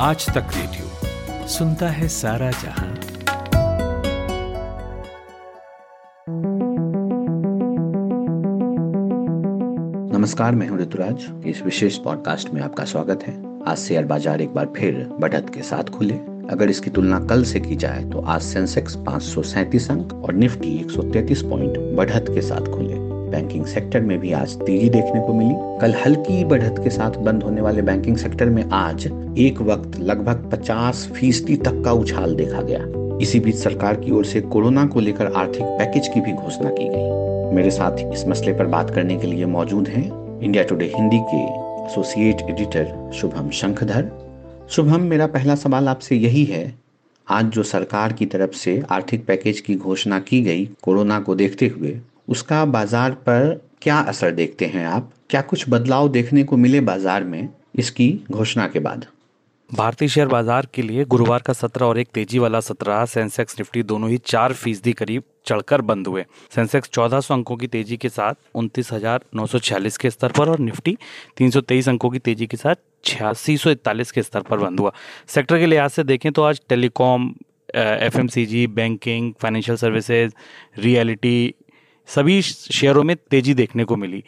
आज तक रेडियो सुनता है सारा जहाँ। नमस्कार, मैं हूँ ऋतुराज। इस विशेष पॉडकास्ट में आपका स्वागत है। आज शेयर बाज़ार एक बार फिर बढ़त के साथ खुले। अगर इसकी तुलना कल से की जाए तो आज सेंसेक्स पाँच अंक और निफ्टी 133 पॉइंट बढ़त के साथ खुले। बैंकिंग सेक्टर में भी आज तेज़ी देखने को मिली। कल हल्की बढ़त के साथ बंद होने वाले बैंकिंग सेक्टर में आज एक वक्त लगभग 50 फ़ीसदी तक का उछाल देखा गया। इसी बीच सरकार की ओर से कोरोना को लेकर आर्थिक पैकेज की भी घोषणा की गई। मेरे साथ इस मसले पर बात करने के लिए मौजूद हैं इंडिया टुडे हिंदी के एसोसिएट एडिटर शुभम शंखधर। शुभम, मेरा पहला सवाल आपसे यही है, आज जो सरकार की तरफ़ से आर्थिक पैकेज की घोषणा की गई कोरोना को देखते हुए उसका बाज़ार पर क्या असर देखते हैं आप? क्या कुछ बदलाव देखने को मिले बाज़ार में? इसकी घोषणा के बाद। भारतीय शेयर बाज़ार के लिए गुरुवार का सत्र और एक तेज़ी वाला सत्र रहा सेंसेक्स, निफ्टी दोनों ही चार फ़ीसदी करीब चढ़कर बंद हुए। सेंसेक्स 1400 अंकों की तेज़ी के साथ उनतीस के स्तर पर और निफ्टी 323 अंकों की तेज़ी के साथ छियासी के स्तर पर बंद हुआ। सेक्टर के लिहाज से देखें तो आज telecom FMCG banking, financial services, realty सभी शेयरों में तेज़ी देखने को मिली।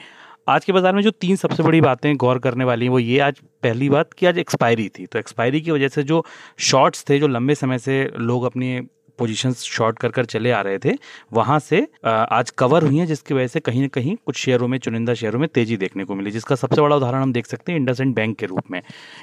आज के बाज़ार में जो तीन सबसे बड़ी बातें गौर करने वाली हैं, वो ये आज पहली बात कि आज एक्सपायरी थी। तो एक्सपायरी की वजह से जो शॉर्ट्स थे, जो लंबे समय से लोग अपनी पोजीशंस शॉर्ट कर कर चले आ रहे थे, वहाँ से आज कवर हुई है, जिसकी वजह से कहीं ना कहीं कुछ शेयरों में, चुनिंदा शेयरों में तेज़ी देखने को मिली, जिसका सबसे बड़ा उदाहरण हम देख सकते हैं इंडस बैंक के रूप में।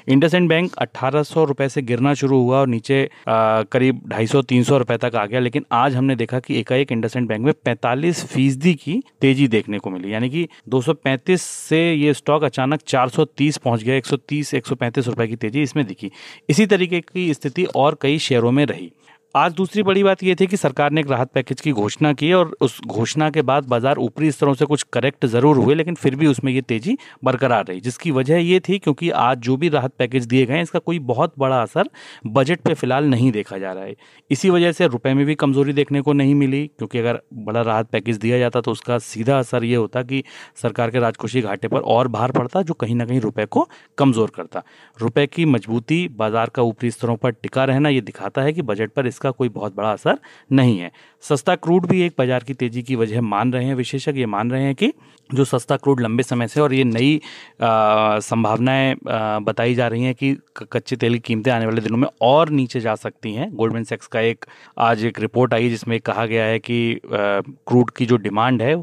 इंडस बैंक अट्ठारह रुपए से गिरना शुरू हुआ और नीचे करीब ढाई सौ, तीन सौ रुपए तक आ गया, लेकिन आज हमने देखा कि एकाएक इंडस बैंक में पैंतालीस फ़ीसदी की तेज़ी देखने को मिली। यानी कि 235 से ये स्टॉक अचानक 430 पहुँच गया 130 135 रुपए की तेज़ी इसमें दिखी। इसी तरीके की स्थिति और कई शेयरों में रही। आज दूसरी बड़ी बात यह थी कि सरकार ने एक राहत पैकेज की घोषणा की और उस घोषणा के बाद बाज़ार ऊपरी स्तरों से कुछ करेक्ट ज़रूर हुए, लेकिन फिर भी उसमें ये तेज़ी बरकरार रही, जिसकी वजह ये थी क्योंकि आज जो भी राहत पैकेज दिए गए इसका कोई बहुत बड़ा असर बजट पर फ़िलहाल नहीं देखा जा रहा है। इसी वजह से रुपये में भी कमज़ोरी देखने को नहीं मिली, क्योंकि अगर बड़ा राहत पैकेज दिया जाता तो उसका सीधा असर ये होता कि सरकार के राजकोषीय घाटे पर और भार पड़ता, जो कहीं ना कहीं रुपये को कमज़ोर करता। रुपये की मजबूती बाज़ार का ऊपरी स्तरों पर टिका रहना ये दिखाता है कि बजट पर इसका कोई बहुत बड़ा असर नहीं है। सस्ता क्रूड भी एक बाज़ार की तेज़ी की वजह मान रहे हैं विशेषज्ञ ये मान रहे हैं कि जो सस्ता क्रूड लंबे समय से और ये नई संभावनाएँ बताई जा रही हैं कि कच्चे तेल की कीमतें आने वाले दिनों में और नीचे जा सकती हैं। गोल्डमैन सेक्स का एक आज एक रिपोर्ट आई जिसमें कहा गया है कि क्रूड की जो डिमांड है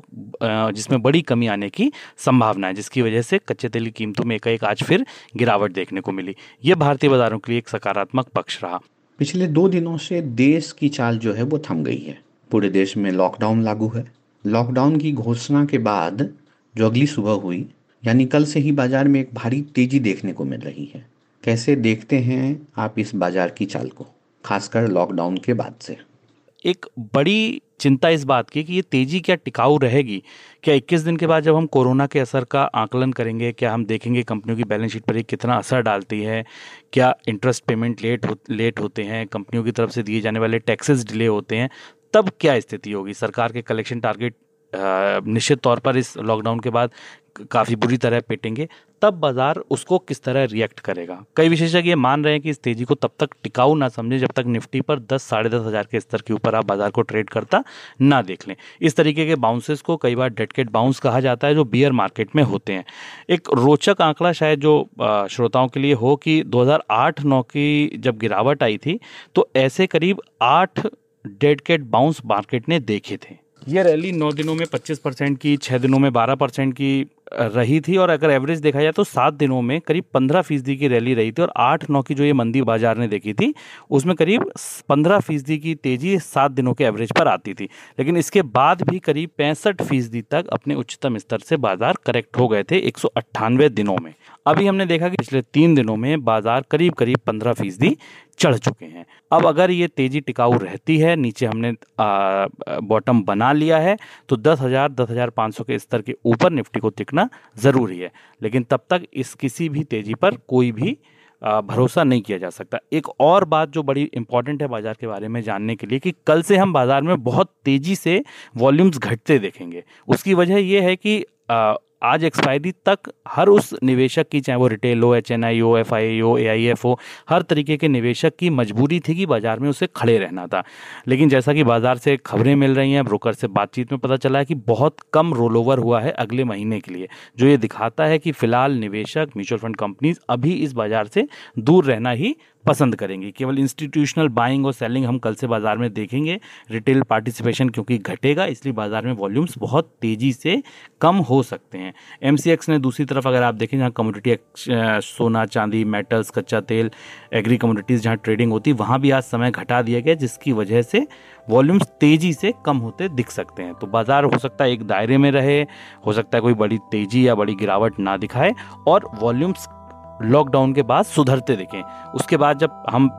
जिसमें बड़ी कमी आने की संभावना है जिसकी वजह से कच्चे तेल की कीमतों में एक, एक आज फिर गिरावट देखने को मिली। ये भारतीय बाजारों के लिए एक सकारात्मक पक्ष रहा। पिछले दो दिनों से देश की चाल जो है वो थम गई है। पूरे देश में लॉकडाउन लागू है। लॉकडाउन की घोषणा के बाद जो अगली सुबह हुई, यानी कल से ही बाज़ार में एक भारी तेज़ी देखने को मिल रही है। कैसे देखते हैं आप इस बाज़ार की चाल को, खासकर लॉकडाउन के बाद से? एक बड़ी चिंता इस बात की कि ये तेज़ी क्या टिकाऊ रहेगी? क्या 21 दिन के बाद जब हम कोरोना के असर का आकलन करेंगे, क्या हम देखेंगे कंपनियों की बैलेंस शीट पर ये कितना असर डालती है? क्या इंटरेस्ट पेमेंट लेट हो लेट होते हैं? कंपनियों की तरफ़ से दिए जाने वाले टैक्सेस डिले होते हैं। तब क्या स्थिति होगी? सरकार के कलेक्शन टारगेट निश्चित तौर पर इस लॉकडाउन के बाद काफ़ी बुरी तरह पेटेंगे, तब बाज़ार उसको किस तरह रिएक्ट करेगा? कई विशेषज्ञ ये मान रहे हैं कि इस तेज़ी को तब तक टिकाऊ ना समझे जब तक निफ्टी पर दस, साढ़े दस हज़ार के स्तर के ऊपर आप बाज़ार को ट्रेड करता ना देख लें। इस तरीके के बाउंसेस को कई बार डेटकेट बाउंस कहा जाता है, जो बियर मार्केट में होते हैं। एक रोचक आंकड़ा शायद जो श्रोताओं के लिए हो कि दो हज़ार की जब गिरावट आई थी तो ऐसे करीब आठ डेडकेट बाउंस मार्केट ने देखे थे। ये रैली नौ दिनों में 25 परसेंट की छः दिनों में 12 परसेंट की रही थी और अगर एवरेज देखा जाए तो सात दिनों में करीब पंद्रह फ़ीसदी की रैली रही थी और आठ, नौ की जो ये मंदी बाज़ार ने देखी थी, उसमें करीब पंद्रह फ़ीसदी की तेज़ी सात दिनों के एवरेज पर आती थी। लेकिन इसके बाद भी करीब पैंसठ फ़ीसदी तक अपने उच्चतम स्तर से बाज़ार करेक्ट हो गए थे एक सौ अट्ठानवे दिनों में। अभी हमने देखा कि पिछले तीन दिनों में बाज़ार करीब करीब पंद्रह फ़ीसदी चढ़ चुके हैं। अब अगर ये तेज़ी टिकाऊ रहती है, नीचे हमने बॉटम बना लिया है तो दस हज़ार दस हज़ार पाँच सौ के स्तर के ऊपर निफ्टी को टिकना ज़रूरी है। लेकिन तब तक इस किसी भी तेज़ी पर कोई भी भरोसा नहीं किया जा सकता। एक और बात जो बड़ी इंपॉर्टेंट है बाज़ार के बारे में जानने के लिए कि कल से हम बाज़ार में बहुत तेज़ी से वॉल्यूम्स घटते देखेंगे। उसकी वजह यह है कि आज एक्सपायरी तक हर उस निवेशक की, चाहे वो रिटेल हो एच एन आई हो एफ़ आई हो ए आई एफ़ हो हर तरीके के निवेशक की मजबूरी थी कि बाज़ार में उसे खड़े रहना था। लेकिन जैसा कि बाज़ार से खबरें मिल रही हैं, ब्रोकर से बातचीत में पता चला है कि बहुत कम रोल ओवर हुआ है अगले महीने के लिए, जो ये दिखाता है कि फ़िलहाल निवेशक म्यूचुअल फंड कंपनीज़ अभी इस बाज़ार से दूर रहना ही पसंद करेंगे। केवल इंस्टीट्यूशनल बाइंग और सेलिंग हम कल से बाज़ार में देखेंगे। रिटेल पार्टिसिपेशन क्योंकि घटेगा, इसलिए बाज़ार में वॉल्यूम्स बहुत तेज़ी से कम हो सकते हैं। एमसीएक्स ने दूसरी तरफ़ अगर आप देखें जहाँ कमोडिटी सोना, चांदी मेटल्स कच्चा तेल एग्री कमोडिटीज़ जहाँ ट्रेडिंग होती, वहाँ भी आज समय घटा दिया गया, जिसकी वजह से वॉल्यूम्स तेज़ी से कम होते दिख सकते हैं। तो बाज़ार हो सकता है एक दायरे में रहे, हो सकता है कोई बड़ी तेज़ी या बड़ी गिरावट ना दिखाए, और वॉल्यूम्स लॉकडाउन के बाद सुधरते दिखें। उसके बाद जब हम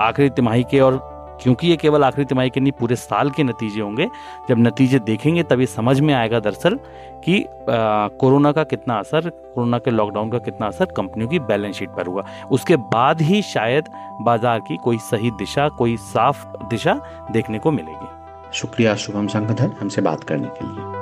आखिरी तिमाही के और क्योंकि ये केवल आखिरी तिमाही के नहीं, पूरे साल के नतीजे होंगे, जब नतीजे देखेंगे तभी समझ में आएगा दरअसल कि कोरोना का कितना असर, कोरोना के लॉकडाउन का कितना असर कंपनियों की बैलेंस शीट पर हुआ। उसके बाद ही शायद बाज़ार की कोई सही दिशा, कोई साफ़ दिशा देखने को मिलेगी। शुक्रिया, शुभम संगधर हमसे बात करने के लिए।